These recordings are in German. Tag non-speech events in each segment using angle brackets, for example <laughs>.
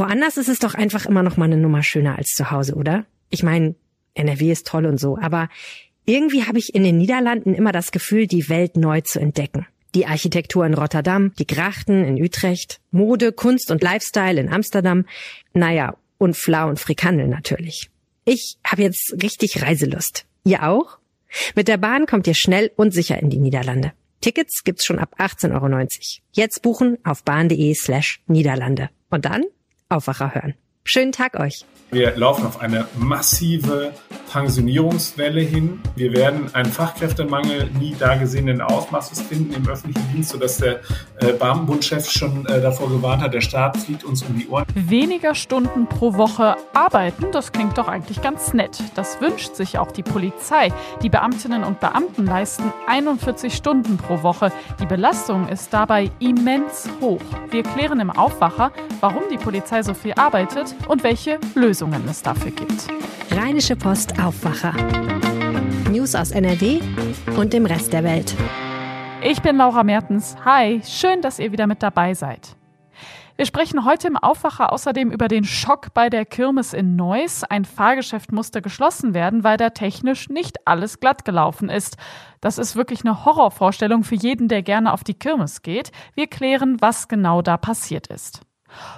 Woanders ist es doch einfach immer noch mal eine Nummer schöner als zu Hause, oder? Ich meine, NRW ist toll und so, aber irgendwie habe ich in den Niederlanden immer das Gefühl, die Welt neu zu entdecken. Die Architektur in Rotterdam, die Grachten in Utrecht, Mode, Kunst und Lifestyle in Amsterdam, naja, und Flau und Frikandel natürlich. Ich habe jetzt richtig Reiselust. Ihr auch? Mit der Bahn kommt ihr schnell und sicher in die Niederlande. Tickets gibt's schon ab 18,90 Euro. Jetzt buchen auf bahn.de slash Niederlande. Und dann Aufwacher hören. Schönen Tag euch. Wir laufen auf eine massive Pensionierungswelle hin. Wir werden einen Fachkräftemangel nie dagesehenen Ausmaßes finden im öffentlichen Dienst, sodass der äh, Beamtenbundchef schon äh, davor gewarnt hat, der Staat fliegt uns um die Ohren. Weniger Stunden pro Woche arbeiten, das klingt doch eigentlich ganz nett. Das wünscht sich auch die Polizei. Die Beamtinnen und Beamten leisten 41 Stunden pro Woche. Die Belastung ist dabei immens hoch. Wir klären im Aufwacher, warum die Polizei so viel arbeitet und welche Lösungen es dafür gibt. Rheinische Post Aufwacher. News aus NRW und dem Rest der Welt. Ich bin Laura Mertens. Hi, schön, dass ihr wieder mit dabei seid. Wir sprechen heute im Aufwacher außerdem über den Schock bei der Kirmes in Neuss. Ein Fahrgeschäft musste geschlossen werden, weil da technisch nicht alles glatt gelaufen ist. Das ist wirklich eine Horrorvorstellung für jeden, der gerne auf die Kirmes geht. Wir klären, was genau da passiert ist.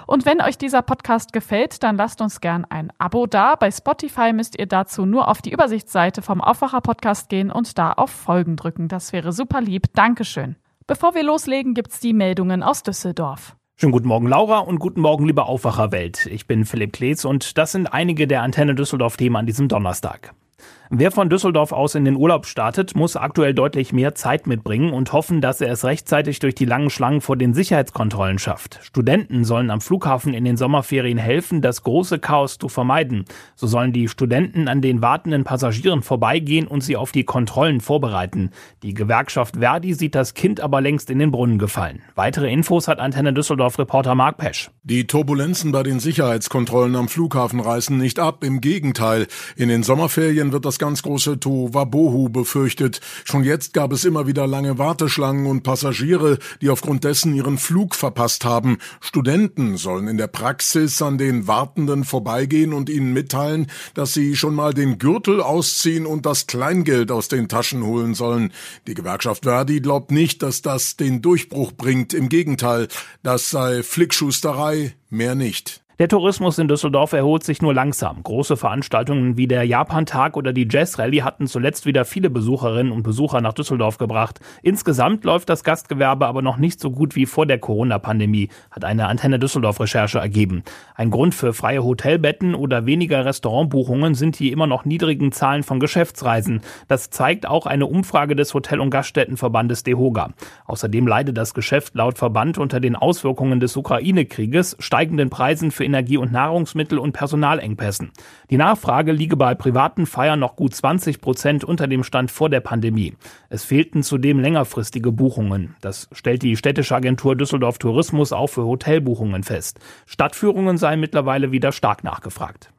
Und wenn euch dieser Podcast gefällt, dann lasst uns gern ein Abo da. Bei Spotify müsst ihr dazu nur auf die Übersichtsseite vom Aufwacher Podcast gehen und da auf Folgen drücken. Das wäre super lieb. Dankeschön. Bevor wir loslegen, gibt's die Meldungen aus Düsseldorf. Schönen guten Morgen, Laura, und guten Morgen, liebe Aufwacherwelt. Ich bin Philipp Kleetz und das sind einige der Antenne Düsseldorf-Themen an diesem Donnerstag. Wer von Düsseldorf aus in den Urlaub startet, muss aktuell deutlich mehr Zeit mitbringen und hoffen, dass er es rechtzeitig durch die langen Schlangen vor den Sicherheitskontrollen schafft. Studenten sollen am Flughafen in den Sommerferien helfen, das große Chaos zu vermeiden. So sollen die Studenten an den wartenden Passagieren vorbeigehen und sie auf die Kontrollen vorbereiten. Die Gewerkschaft Verdi sieht das Kind aber längst in den Brunnen gefallen. Weitere Infos hat Antenne Düsseldorf Reporter Mark Pesch. Die Turbulenzen bei den Sicherheitskontrollen am Flughafen reißen nicht ab, im Gegenteil. In den Sommerferien wird das ganz große Tohuwabohu befürchtet. Schon jetzt gab es immer wieder lange Warteschlangen und Passagiere, die aufgrund dessen ihren Flug verpasst haben. Studenten sollen in der Praxis an den Wartenden vorbeigehen und ihnen mitteilen, dass sie schon mal den Gürtel ausziehen und das Kleingeld aus den Taschen holen sollen. Die Gewerkschaft Verdi glaubt nicht, dass das den Durchbruch bringt. Im Gegenteil, das sei Flickschusterei, mehr nicht. Der Tourismus in Düsseldorf erholt sich nur langsam. Große Veranstaltungen wie der Japantag oder die Jazz Rally hatten zuletzt wieder viele Besucherinnen und Besucher nach Düsseldorf gebracht. Insgesamt läuft das Gastgewerbe aber noch nicht so gut wie vor der Corona-Pandemie, hat eine Antenne Düsseldorf-Recherche ergeben. Ein Grund für freie Hotelbetten oder weniger Restaurantbuchungen sind die immer noch niedrigen Zahlen von Geschäftsreisen. Das zeigt auch eine Umfrage des Hotel- und Gaststättenverbandes DEHOGA. Außerdem leidet das Geschäft laut Verband unter den Auswirkungen des Ukraine-Krieges, steigenden Preisen für Energie- und Nahrungsmittel und Personalengpässen. Die Nachfrage liege bei privaten Feiern noch gut 20 Prozent unter dem Stand vor der Pandemie. Es fehlten zudem längerfristige Buchungen. Das stellt die städtische Agentur Düsseldorf Tourismus auch für Hotelbuchungen fest. Stadtführungen seien mittlerweile wieder stark nachgefragt.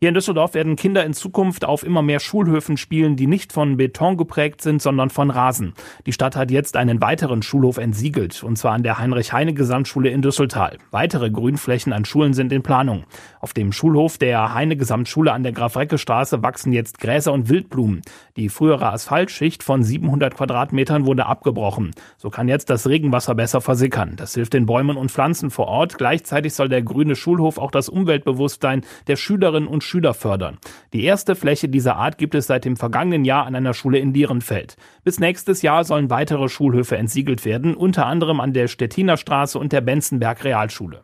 Hier in Düsseldorf werden Kinder in Zukunft auf immer mehr Schulhöfen spielen, die nicht von Beton geprägt sind, sondern von Rasen. Die Stadt hat jetzt einen weiteren Schulhof entsiegelt, und zwar an der Heinrich-Heine-Gesamtschule in Düsseltal. Weitere Grünflächen an Schulen sind in Planung. Auf dem Schulhof der Heine-Gesamtschule an der Graf-Recke-Straße wachsen jetzt Gräser und Wildblumen. Die frühere Asphaltschicht von 700 Quadratmetern wurde abgebrochen. So kann jetzt das Regenwasser besser versickern. Das hilft den Bäumen und Pflanzen vor Ort. Gleichzeitig soll der grüne Schulhof auch das Umweltbewusstsein der Schülerinnen und Schüler fördern. Die erste Fläche dieser Art gibt es seit dem vergangenen Jahr an einer Schule in Lierenfeld. Bis nächstes Jahr sollen weitere Schulhöfe entsiegelt werden, unter anderem an der Stettiner Straße und der Benzenberg Realschule.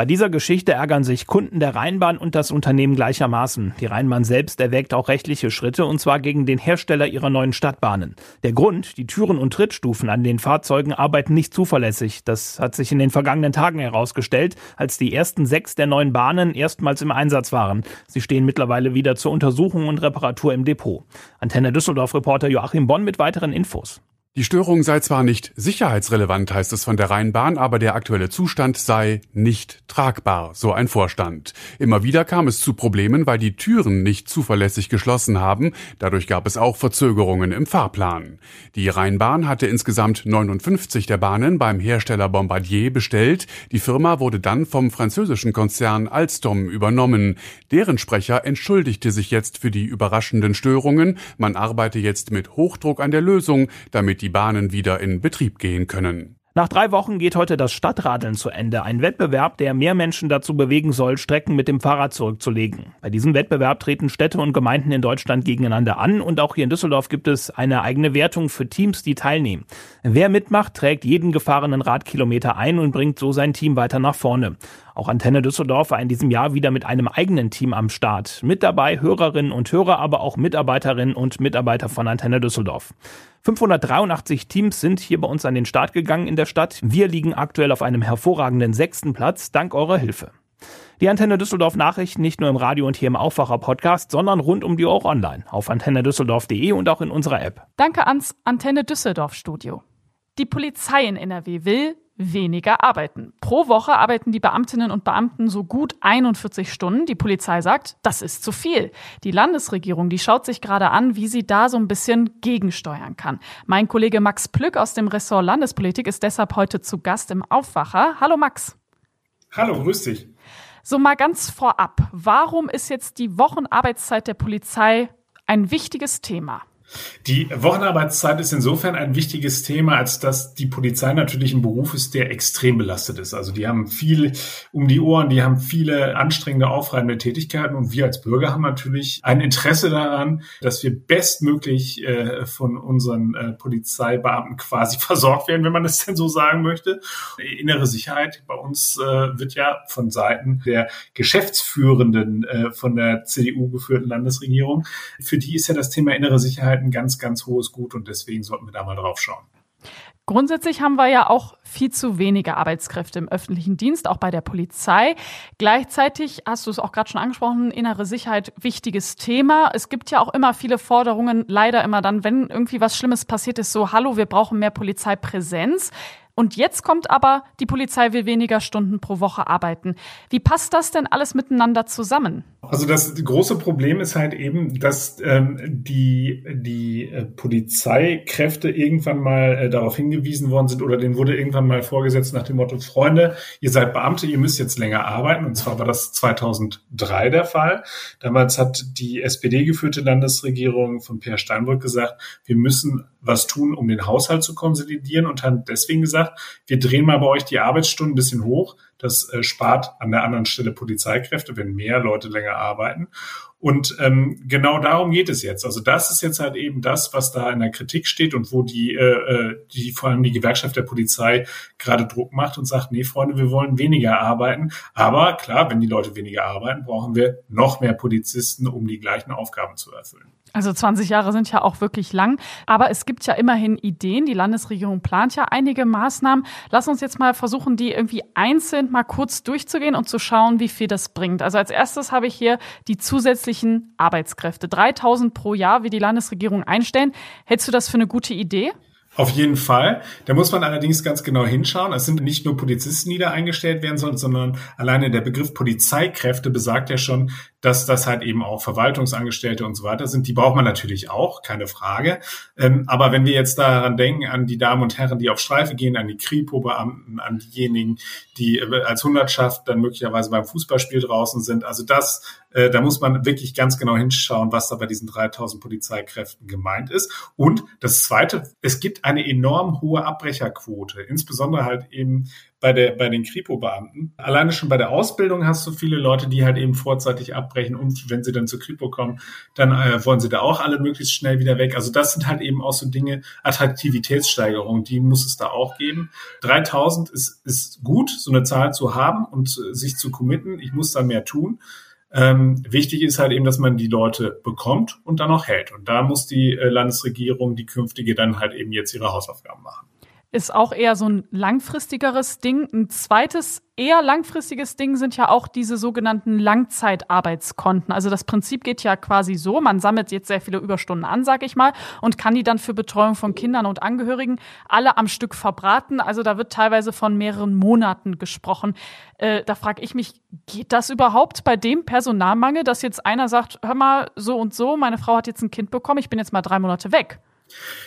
Bei dieser Geschichte ärgern sich Kunden der Rheinbahn und das Unternehmen gleichermaßen. Die Rheinbahn selbst erwägt auch rechtliche Schritte und zwar gegen den Hersteller ihrer neuen Stadtbahnen. Der Grund, die Türen und Trittstufen an den Fahrzeugen arbeiten nicht zuverlässig. Das hat sich in den vergangenen Tagen herausgestellt, als die ersten sechs der neuen Bahnen erstmals im Einsatz waren. Sie stehen mittlerweile wieder zur Untersuchung und Reparatur im Depot. Antenne Düsseldorf-Reporter Joachim Bonn mit weiteren Infos. Die Störung sei zwar nicht sicherheitsrelevant, heißt es von der Rheinbahn, aber der aktuelle Zustand sei nicht tragbar, so ein Vorstand. Immer wieder kam es zu Problemen, weil die Türen nicht zuverlässig geschlossen haben. Dadurch gab es auch Verzögerungen im Fahrplan. Die Rheinbahn hatte insgesamt 59 der Bahnen beim Hersteller Bombardier bestellt. Die Firma wurde dann vom französischen Konzern Alstom übernommen. Deren Sprecher entschuldigte sich jetzt für die überraschenden Störungen. Man arbeite jetzt mit Hochdruck an der Lösung, damit die Bahnen wieder in Betrieb gehen können. Nach drei Wochen geht heute das Stadtradeln zu Ende. Ein Wettbewerb, der mehr Menschen dazu bewegen soll, Strecken mit dem Fahrrad zurückzulegen. Bei diesem Wettbewerb treten Städte und Gemeinden in Deutschland gegeneinander an und auch hier in Düsseldorf gibt es eine eigene Wertung für Teams, die teilnehmen. Wer mitmacht, trägt jeden gefahrenen Radkilometer ein und bringt so sein Team weiter nach vorne. Auch Antenne Düsseldorf war in diesem Jahr wieder mit einem eigenen Team am Start. Mit dabei Hörerinnen und Hörer, aber auch Mitarbeiterinnen und Mitarbeiter von Antenne Düsseldorf. 583 Teams sind hier bei uns an den Start gegangen in der Stadt. Wir liegen aktuell auf einem hervorragenden sechsten Platz, dank eurer Hilfe. Die Antenne Düsseldorf Nachrichten nicht nur im Radio und hier im Aufwacher Podcast, sondern rund um die auch online auf antennedüsseldorf.de und auch in unserer App. Danke ans Antenne Düsseldorf Studio. Die Polizei in NRW will weniger arbeiten. Pro Woche arbeiten die Beamtinnen und Beamten so gut 41 Stunden. Die Polizei sagt, das ist zu viel. Die Landesregierung, die schaut sich gerade an, wie sie da so ein bisschen gegensteuern kann. Mein Kollege Max Plück aus dem Ressort Landespolitik ist deshalb heute zu Gast im Aufwacher. Hallo Max. Hallo, grüß dich. So mal ganz vorab, warum ist jetzt die Wochenarbeitszeit der Polizei ein wichtiges Thema? Die Wochenarbeitszeit ist insofern ein wichtiges Thema, als dass die Polizei natürlich ein Beruf ist, der extrem belastet ist. Also die haben viel um die Ohren, die haben viele anstrengende, aufreibende Tätigkeiten und wir als Bürger haben natürlich ein Interesse daran, dass wir bestmöglich äh, von unseren äh, Polizeibeamten quasi <laughs> versorgt werden, wenn man das denn so sagen möchte. Innere Sicherheit bei uns äh, wird ja von Seiten der Geschäftsführenden äh, von der CDU geführten Landesregierung, für die ist ja das Thema innere Sicherheit halt ein ganz, ganz hohes Gut und deswegen sollten wir da mal drauf schauen. Grundsätzlich haben wir ja auch viel zu wenige Arbeitskräfte im öffentlichen Dienst, auch bei der Polizei. Gleichzeitig hast du es auch gerade schon angesprochen, innere Sicherheit, wichtiges Thema. Es gibt ja auch immer viele Forderungen, leider immer dann, wenn irgendwie was Schlimmes passiert ist, so, hallo, wir brauchen mehr Polizeipräsenz. Und jetzt kommt aber, die Polizei will weniger Stunden pro Woche arbeiten. Wie passt das denn alles miteinander zusammen? Also das große Problem ist halt eben, dass ähm, die, die äh, Polizeikräfte irgendwann mal äh, darauf hingewiesen worden sind oder denen wurde irgendwann mal vorgesetzt nach dem Motto, Freunde, ihr seid Beamte, ihr müsst jetzt länger arbeiten. Und zwar war das 2003 der Fall. Damals hat die SPD geführte Landesregierung von Per Steinbrück gesagt, wir müssen was tun, um den Haushalt zu konsolidieren und haben deswegen gesagt, wir drehen mal bei euch die Arbeitsstunden ein bisschen hoch. Das äh, spart an der anderen Stelle Polizeikräfte, wenn mehr Leute länger arbeiten. Und ähm, genau darum geht es jetzt. Also das ist jetzt halt eben das, was da in der Kritik steht und wo die, äh, äh die vor allem die Gewerkschaft der Polizei gerade Druck macht und sagt, nee, Freunde, wir wollen weniger arbeiten. Aber klar, wenn die Leute weniger arbeiten, brauchen wir noch mehr Polizisten, um die gleichen Aufgaben zu erfüllen. Also 20 Jahre sind ja auch wirklich lang. Aber es gibt ja immerhin Ideen. Die Landesregierung plant ja einige Maßnahmen. Lass uns jetzt mal versuchen, die irgendwie einzeln mal kurz durchzugehen und zu schauen, wie viel das bringt. Also als erstes habe ich hier die zusätzlichen Arbeitskräfte. 3000 pro Jahr, wie die Landesregierung einstellen. Hältst du das für eine gute Idee? Auf jeden Fall. Da muss man allerdings ganz genau hinschauen. Es sind nicht nur Polizisten, die da eingestellt werden sollen, sondern alleine der Begriff Polizeikräfte besagt ja schon, dass das halt eben auch Verwaltungsangestellte und so weiter sind. Die braucht man natürlich auch, keine Frage. Ähm, aber wenn wir jetzt daran denken, an die Damen und Herren, die auf Streife gehen, an die Kripo-Beamten, an diejenigen, die äh, als Hundertschaft dann möglicherweise beim Fußballspiel draußen sind, also das, äh, da muss man wirklich ganz genau hinschauen, was da bei diesen 3000 Polizeikräften gemeint ist. Und das Zweite, es gibt eine enorm hohe Abbrecherquote, insbesondere halt eben bei, der, bei den Kripo-Beamten. Alleine schon bei der Ausbildung hast du viele Leute, die halt eben vorzeitig abbrechen und wenn sie dann zur Kripo kommen, dann äh, wollen sie da auch alle möglichst schnell wieder weg. Also das sind halt eben auch so Dinge, Attraktivitätssteigerung, die muss es da auch geben. 3000 ist, ist gut, so eine Zahl zu haben und äh, sich zu committen. Ich muss da mehr tun. Ähm, wichtig ist halt eben, dass man die Leute bekommt und dann auch hält. Und da muss die äh, Landesregierung, die künftige, dann halt eben jetzt ihre Hausaufgaben machen. Ist auch eher so ein langfristigeres Ding. Ein zweites, eher langfristiges Ding sind ja auch diese sogenannten Langzeitarbeitskonten. Also das Prinzip geht ja quasi so, man sammelt jetzt sehr viele Überstunden an, sag ich mal, und kann die dann für Betreuung von Kindern und Angehörigen alle am Stück verbraten. Also da wird teilweise von mehreren Monaten gesprochen. Äh, da frage ich mich, geht das überhaupt bei dem Personalmangel, dass jetzt einer sagt, hör mal, so und so, meine Frau hat jetzt ein Kind bekommen, ich bin jetzt mal drei Monate weg?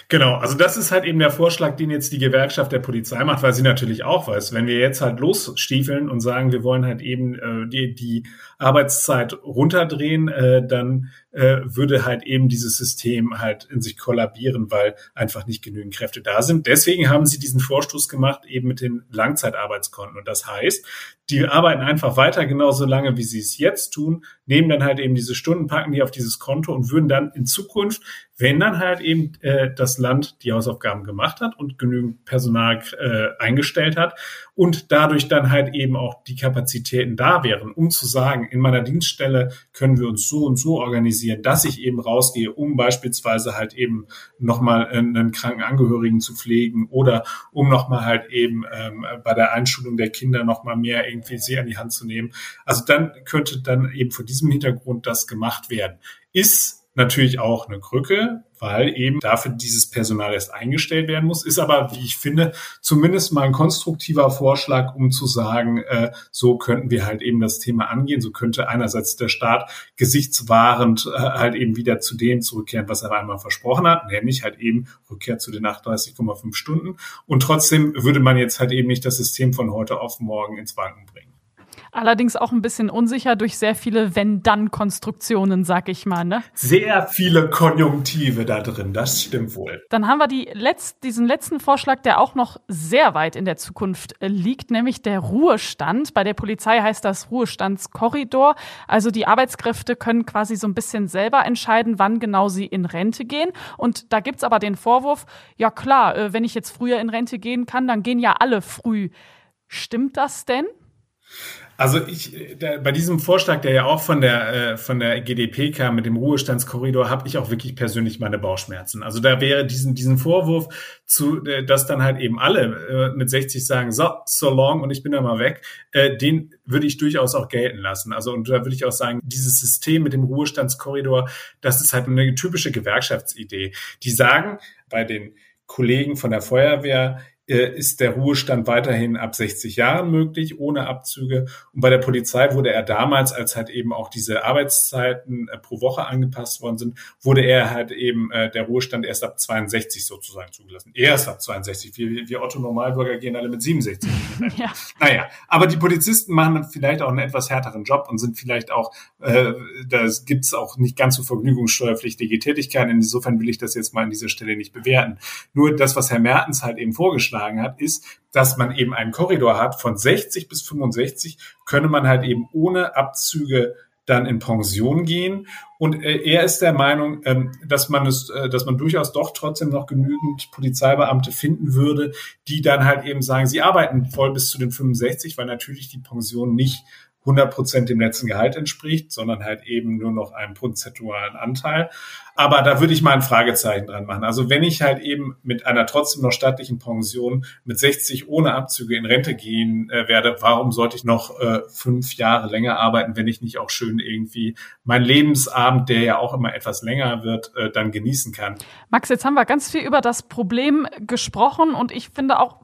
Genau, also das ist halt eben der Vorschlag, den jetzt die Gewerkschaft der Polizei macht, weil sie natürlich auch weiß, wenn wir jetzt halt losstiefeln und sagen, wir wollen halt eben äh, die, die Arbeitszeit runterdrehen, äh, dann äh, würde halt eben dieses System halt in sich kollabieren, weil einfach nicht genügend Kräfte da sind. Deswegen haben sie diesen Vorstoß gemacht, eben mit den Langzeitarbeitskonten. Und das heißt, die arbeiten einfach weiter genauso lange, wie sie es jetzt tun, nehmen dann halt eben diese Stunden, packen die auf dieses Konto und würden dann in Zukunft, wenn dann halt eben äh, das Land die Hausaufgaben gemacht hat und genügend Personal äh, eingestellt hat und dadurch dann halt eben auch die Kapazitäten da wären, um zu sagen, in meiner Dienststelle können wir uns so und so organisieren, dass ich eben rausgehe, um beispielsweise halt eben nochmal einen kranken Angehörigen zu pflegen oder um nochmal halt eben ähm, bei der Einschulung der Kinder nochmal mehr irgendwie sie an die Hand zu nehmen. Also dann könnte dann eben vor diesem Hintergrund das gemacht werden. Ist natürlich auch eine Krücke, weil eben dafür dieses Personal erst eingestellt werden muss. Ist aber, wie ich finde, zumindest mal ein konstruktiver Vorschlag, um zu sagen, äh, so könnten wir halt eben das Thema angehen. So könnte einerseits der Staat gesichtswahrend äh, halt eben wieder zu dem zurückkehren, was er einmal versprochen hat, nämlich halt eben Rückkehr zu den 38,5 Stunden. Und trotzdem würde man jetzt halt eben nicht das System von heute auf morgen ins Wanken bringen. Allerdings auch ein bisschen unsicher durch sehr viele Wenn-Dann-Konstruktionen, sag ich mal. Ne? Sehr viele Konjunktive da drin, das stimmt wohl. Dann haben wir die letzt, diesen letzten Vorschlag, der auch noch sehr weit in der Zukunft äh, liegt, nämlich der Ruhestand. Bei der Polizei heißt das Ruhestandskorridor. Also die Arbeitskräfte können quasi so ein bisschen selber entscheiden, wann genau sie in Rente gehen. Und da gibt's aber den Vorwurf, ja klar, äh, wenn ich jetzt früher in Rente gehen kann, dann gehen ja alle früh. Stimmt das denn? Also ich, der, bei diesem Vorschlag, der ja auch von der äh, von der GDP kam mit dem Ruhestandskorridor, habe ich auch wirklich persönlich meine Bauchschmerzen. Also da wäre diesen diesen Vorwurf zu, äh, dass dann halt eben alle äh, mit 60 sagen, so so long und ich bin da mal weg, äh, den würde ich durchaus auch gelten lassen. Also und da würde ich auch sagen, dieses System mit dem Ruhestandskorridor, das ist halt eine typische Gewerkschaftsidee. Die sagen bei den Kollegen von der Feuerwehr, ist der Ruhestand weiterhin ab 60 Jahren möglich, ohne Abzüge. Und bei der Polizei wurde er damals, als halt eben auch diese Arbeitszeiten äh, pro Woche angepasst worden sind, wurde er halt eben äh, der Ruhestand erst ab 62 sozusagen zugelassen. Erst ab 62. Wir, wir Otto Normalbürger gehen alle mit 67. <laughs> ja. Naja, aber die Polizisten machen vielleicht auch einen etwas härteren Job und sind vielleicht auch, äh, da gibt's auch nicht ganz so vergnügungssteuerpflichtige Tätigkeiten. Insofern will ich das jetzt mal an dieser Stelle nicht bewerten. Nur das, was Herr Mertens halt eben vorgeschlagen vorgeschlagen hat, ist, dass man eben einen Korridor hat von 60 bis 65, könne man halt eben ohne Abzüge dann in Pension gehen. Und äh, er ist der Meinung, ähm, dass man es, äh, dass man durchaus doch trotzdem noch genügend Polizeibeamte finden würde, die dann halt eben sagen, sie arbeiten voll bis zu den 65, weil natürlich die Pension nicht 100 Prozent dem letzten Gehalt entspricht, sondern halt eben nur noch einem prozentualen Anteil. Aber da würde ich mal ein Fragezeichen dran machen. Also wenn ich halt eben mit einer trotzdem noch staatlichen Pension mit 60 ohne Abzüge in Rente gehen äh, werde, warum sollte ich noch äh, fünf Jahre länger arbeiten, wenn ich nicht auch schön irgendwie mein Lebensabend, der ja auch immer etwas länger wird, äh, dann genießen kann? Max, jetzt haben wir ganz viel über das Problem gesprochen und ich finde auch,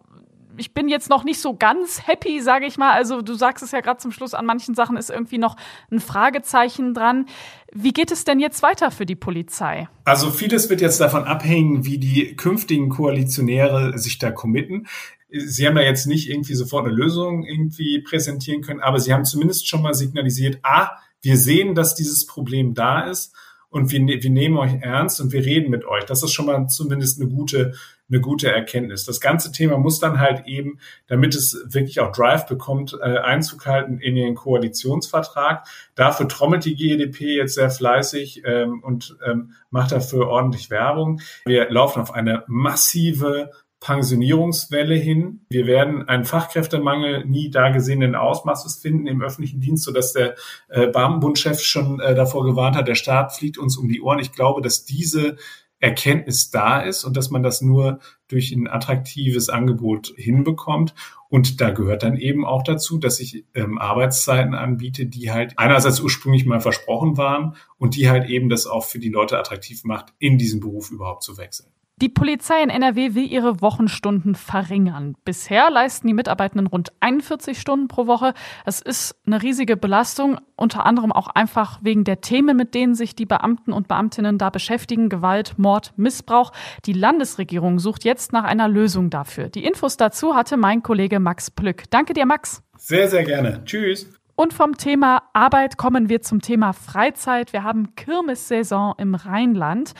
ich bin jetzt noch nicht so ganz happy, sage ich mal. Also du sagst es ja gerade zum Schluss, an manchen Sachen ist irgendwie noch ein Fragezeichen dran. Wie geht es denn jetzt weiter für die Polizei? Also vieles wird jetzt davon abhängen, wie die künftigen Koalitionäre sich da committen. Sie haben da jetzt nicht irgendwie sofort eine Lösung irgendwie präsentieren können, aber sie haben zumindest schon mal signalisiert, ah, wir sehen, dass dieses Problem da ist und wir, ne-, wir nehmen euch ernst und wir reden mit euch. Das ist schon mal zumindest eine gute eine gute Erkenntnis. Das ganze Thema muss dann halt eben, damit es wirklich auch Drive bekommt, äh, Einzug halten in den Koalitionsvertrag. Dafür trommelt die GDP jetzt sehr fleißig ähm, und ähm, macht dafür ordentlich Werbung. Wir laufen auf eine massive Pensionierungswelle hin. Wir werden einen Fachkräftemangel nie da gesehenen Ausmaßes finden im öffentlichen Dienst, sodass der äh, Beamtenbundchef schon äh, davor gewarnt hat, der Staat fliegt uns um die Ohren. Ich glaube, dass diese Erkenntnis da ist und dass man das nur durch ein attraktives Angebot hinbekommt. Und da gehört dann eben auch dazu, dass ich ähm, Arbeitszeiten anbiete, die halt einerseits ursprünglich mal versprochen waren und die halt eben das auch für die Leute attraktiv macht, in diesen Beruf überhaupt zu wechseln. Die Polizei in NRW will ihre Wochenstunden verringern. Bisher leisten die Mitarbeitenden rund 41 Stunden pro Woche. Es ist eine riesige Belastung, unter anderem auch einfach wegen der Themen, mit denen sich die Beamten und Beamtinnen da beschäftigen. Gewalt, Mord, Missbrauch. Die Landesregierung sucht jetzt nach einer Lösung dafür. Die Infos dazu hatte mein Kollege Max Plück. Danke dir, Max. Sehr, sehr gerne. Tschüss. Und vom Thema Arbeit kommen wir zum Thema Freizeit. Wir haben Kirmessaison im Rheinland.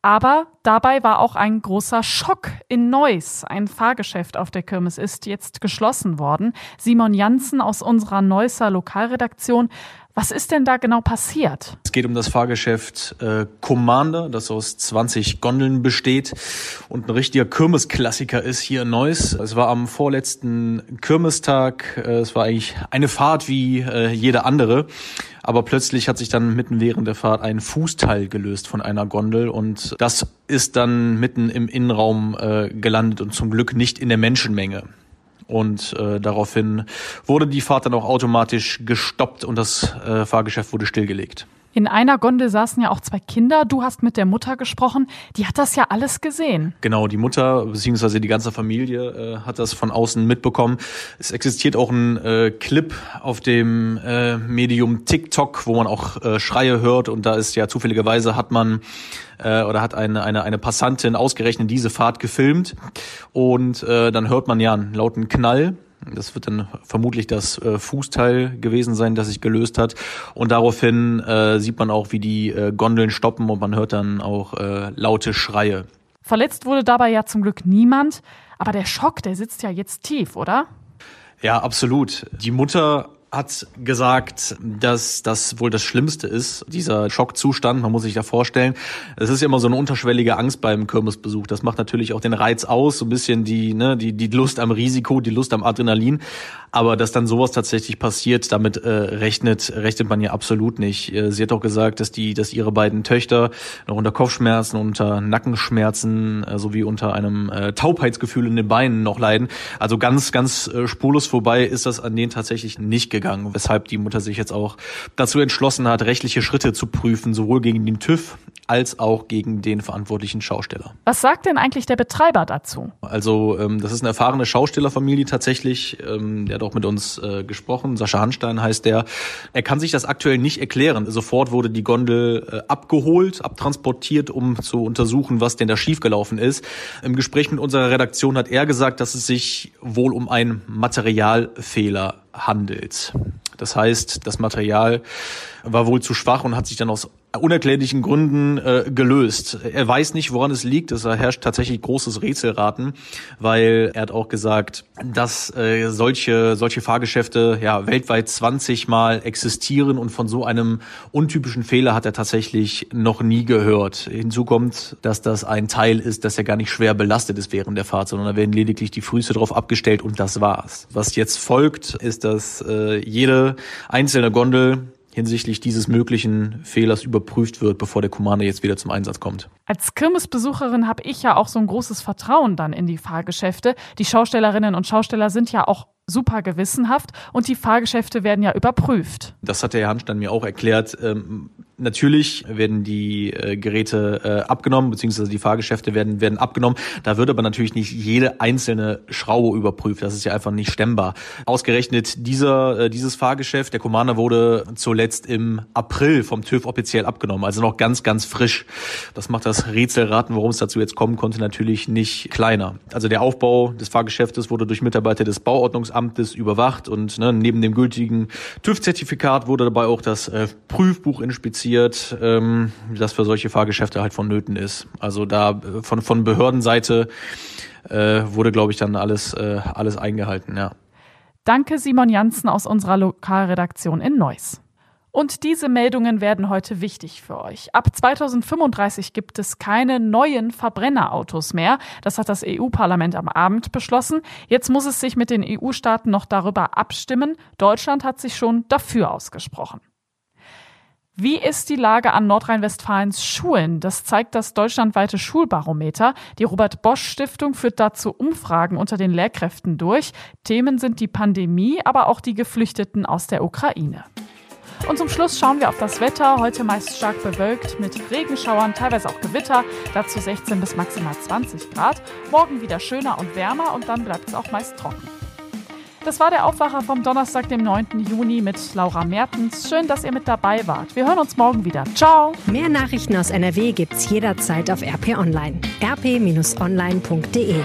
Aber dabei war auch ein großer Schock in Neuss. Ein Fahrgeschäft auf der Kirmes ist jetzt geschlossen worden. Simon Janssen aus unserer Neusser Lokalredaktion was ist denn da genau passiert? Es geht um das Fahrgeschäft äh, Commander, das aus 20 Gondeln besteht und ein richtiger Kirmesklassiker ist hier in Neuss. Es war am vorletzten Kirmestag. Äh, es war eigentlich eine Fahrt wie äh, jede andere. Aber plötzlich hat sich dann mitten während der Fahrt ein Fußteil gelöst von einer Gondel und das ist dann mitten im Innenraum äh, gelandet und zum Glück nicht in der Menschenmenge und äh, daraufhin wurde die Fahrt dann auch automatisch gestoppt und das äh, Fahrgeschäft wurde stillgelegt. In einer Gondel saßen ja auch zwei Kinder. Du hast mit der Mutter gesprochen. Die hat das ja alles gesehen. Genau, die Mutter bzw. die ganze Familie äh, hat das von außen mitbekommen. Es existiert auch ein äh, Clip auf dem äh, Medium TikTok, wo man auch äh, Schreie hört. Und da ist ja zufälligerweise hat man äh, oder hat eine, eine, eine Passantin ausgerechnet diese Fahrt gefilmt. Und äh, dann hört man ja einen lauten Knall das wird dann vermutlich das äh, Fußteil gewesen sein, das sich gelöst hat. Und daraufhin äh, sieht man auch, wie die äh, Gondeln stoppen und man hört dann auch äh, laute Schreie. Verletzt wurde dabei ja zum Glück niemand, aber der Schock, der sitzt ja jetzt tief, oder? Ja, absolut. Die Mutter hat gesagt, dass das wohl das Schlimmste ist, dieser Schockzustand. Man muss sich da vorstellen, es ist immer so eine unterschwellige Angst beim Kirmesbesuch. Das macht natürlich auch den Reiz aus, so ein bisschen die, ne, die, die Lust am Risiko, die Lust am Adrenalin. Aber dass dann sowas tatsächlich passiert, damit äh, rechnet, rechnet man ja absolut nicht. Äh, sie hat auch gesagt, dass die, dass ihre beiden Töchter noch unter Kopfschmerzen, unter Nackenschmerzen äh, sowie unter einem äh, Taubheitsgefühl in den Beinen noch leiden. Also ganz, ganz äh, spurlos vorbei ist das an denen tatsächlich nicht gegangen, weshalb die Mutter sich jetzt auch dazu entschlossen hat, rechtliche Schritte zu prüfen, sowohl gegen den TÜV als auch gegen den verantwortlichen Schausteller. Was sagt denn eigentlich der Betreiber dazu? Also ähm, das ist eine erfahrene Schaustellerfamilie tatsächlich. Ähm, der hat auch mit uns äh, gesprochen. Sascha Hanstein heißt der. Er kann sich das aktuell nicht erklären. Sofort wurde die Gondel äh, abgeholt, abtransportiert, um zu untersuchen, was denn da schiefgelaufen ist. Im Gespräch mit unserer Redaktion hat er gesagt, dass es sich wohl um einen Materialfehler handelt. Das heißt, das Material war wohl zu schwach und hat sich dann aus unerklärlichen Gründen äh, gelöst. Er weiß nicht, woran es liegt. Es herrscht tatsächlich großes Rätselraten, weil er hat auch gesagt, dass äh, solche solche Fahrgeschäfte ja weltweit 20 Mal existieren und von so einem untypischen Fehler hat er tatsächlich noch nie gehört. Hinzu kommt, dass das ein Teil ist, das ja gar nicht schwer belastet ist während der Fahrt, sondern da werden lediglich die Füße drauf abgestellt und das war's. Was jetzt folgt, ist, dass äh, jede einzelne Gondel hinsichtlich dieses möglichen Fehlers überprüft wird, bevor der Commander jetzt wieder zum Einsatz kommt. Als Kirmesbesucherin habe ich ja auch so ein großes Vertrauen dann in die Fahrgeschäfte. Die Schaustellerinnen und Schausteller sind ja auch super gewissenhaft und die Fahrgeschäfte werden ja überprüft. Das hat der Herr Hanstein mir auch erklärt. Natürlich werden die äh, Geräte äh, abgenommen, beziehungsweise die Fahrgeschäfte werden, werden abgenommen. Da wird aber natürlich nicht jede einzelne Schraube überprüft. Das ist ja einfach nicht stemmbar. Ausgerechnet dieser, äh, dieses Fahrgeschäft, der Commander wurde zuletzt im April vom TÜV offiziell abgenommen, also noch ganz, ganz frisch. Das macht das Rätselraten, warum es dazu jetzt kommen konnte, natürlich nicht kleiner. Also der Aufbau des Fahrgeschäftes wurde durch Mitarbeiter des Bauordnungsamtes überwacht und ne, neben dem gültigen TÜV-Zertifikat wurde dabei auch das äh, Prüfbuch inspiziert passiert, ähm, das für solche Fahrgeschäfte halt vonnöten ist. Also da äh, von, von Behördenseite äh, wurde, glaube ich, dann alles, äh, alles eingehalten, ja. Danke Simon Janssen aus unserer Lokalredaktion in Neuss. Und diese Meldungen werden heute wichtig für euch. Ab 2035 gibt es keine neuen Verbrennerautos mehr. Das hat das EU-Parlament am Abend beschlossen. Jetzt muss es sich mit den EU-Staaten noch darüber abstimmen. Deutschland hat sich schon dafür ausgesprochen. Wie ist die Lage an Nordrhein-Westfalens Schulen? Das zeigt das deutschlandweite Schulbarometer. Die Robert Bosch Stiftung führt dazu Umfragen unter den Lehrkräften durch. Themen sind die Pandemie, aber auch die Geflüchteten aus der Ukraine. Und zum Schluss schauen wir auf das Wetter. Heute meist stark bewölkt mit Regenschauern, teilweise auch Gewitter. Dazu 16 bis maximal 20 Grad. Morgen wieder schöner und wärmer und dann bleibt es auch meist trocken. Das war der Aufwacher vom Donnerstag, dem 9. Juni mit Laura Mertens. Schön, dass ihr mit dabei wart. Wir hören uns morgen wieder. Ciao. Mehr Nachrichten aus NRW gibt's jederzeit auf RP Online. rp-online.de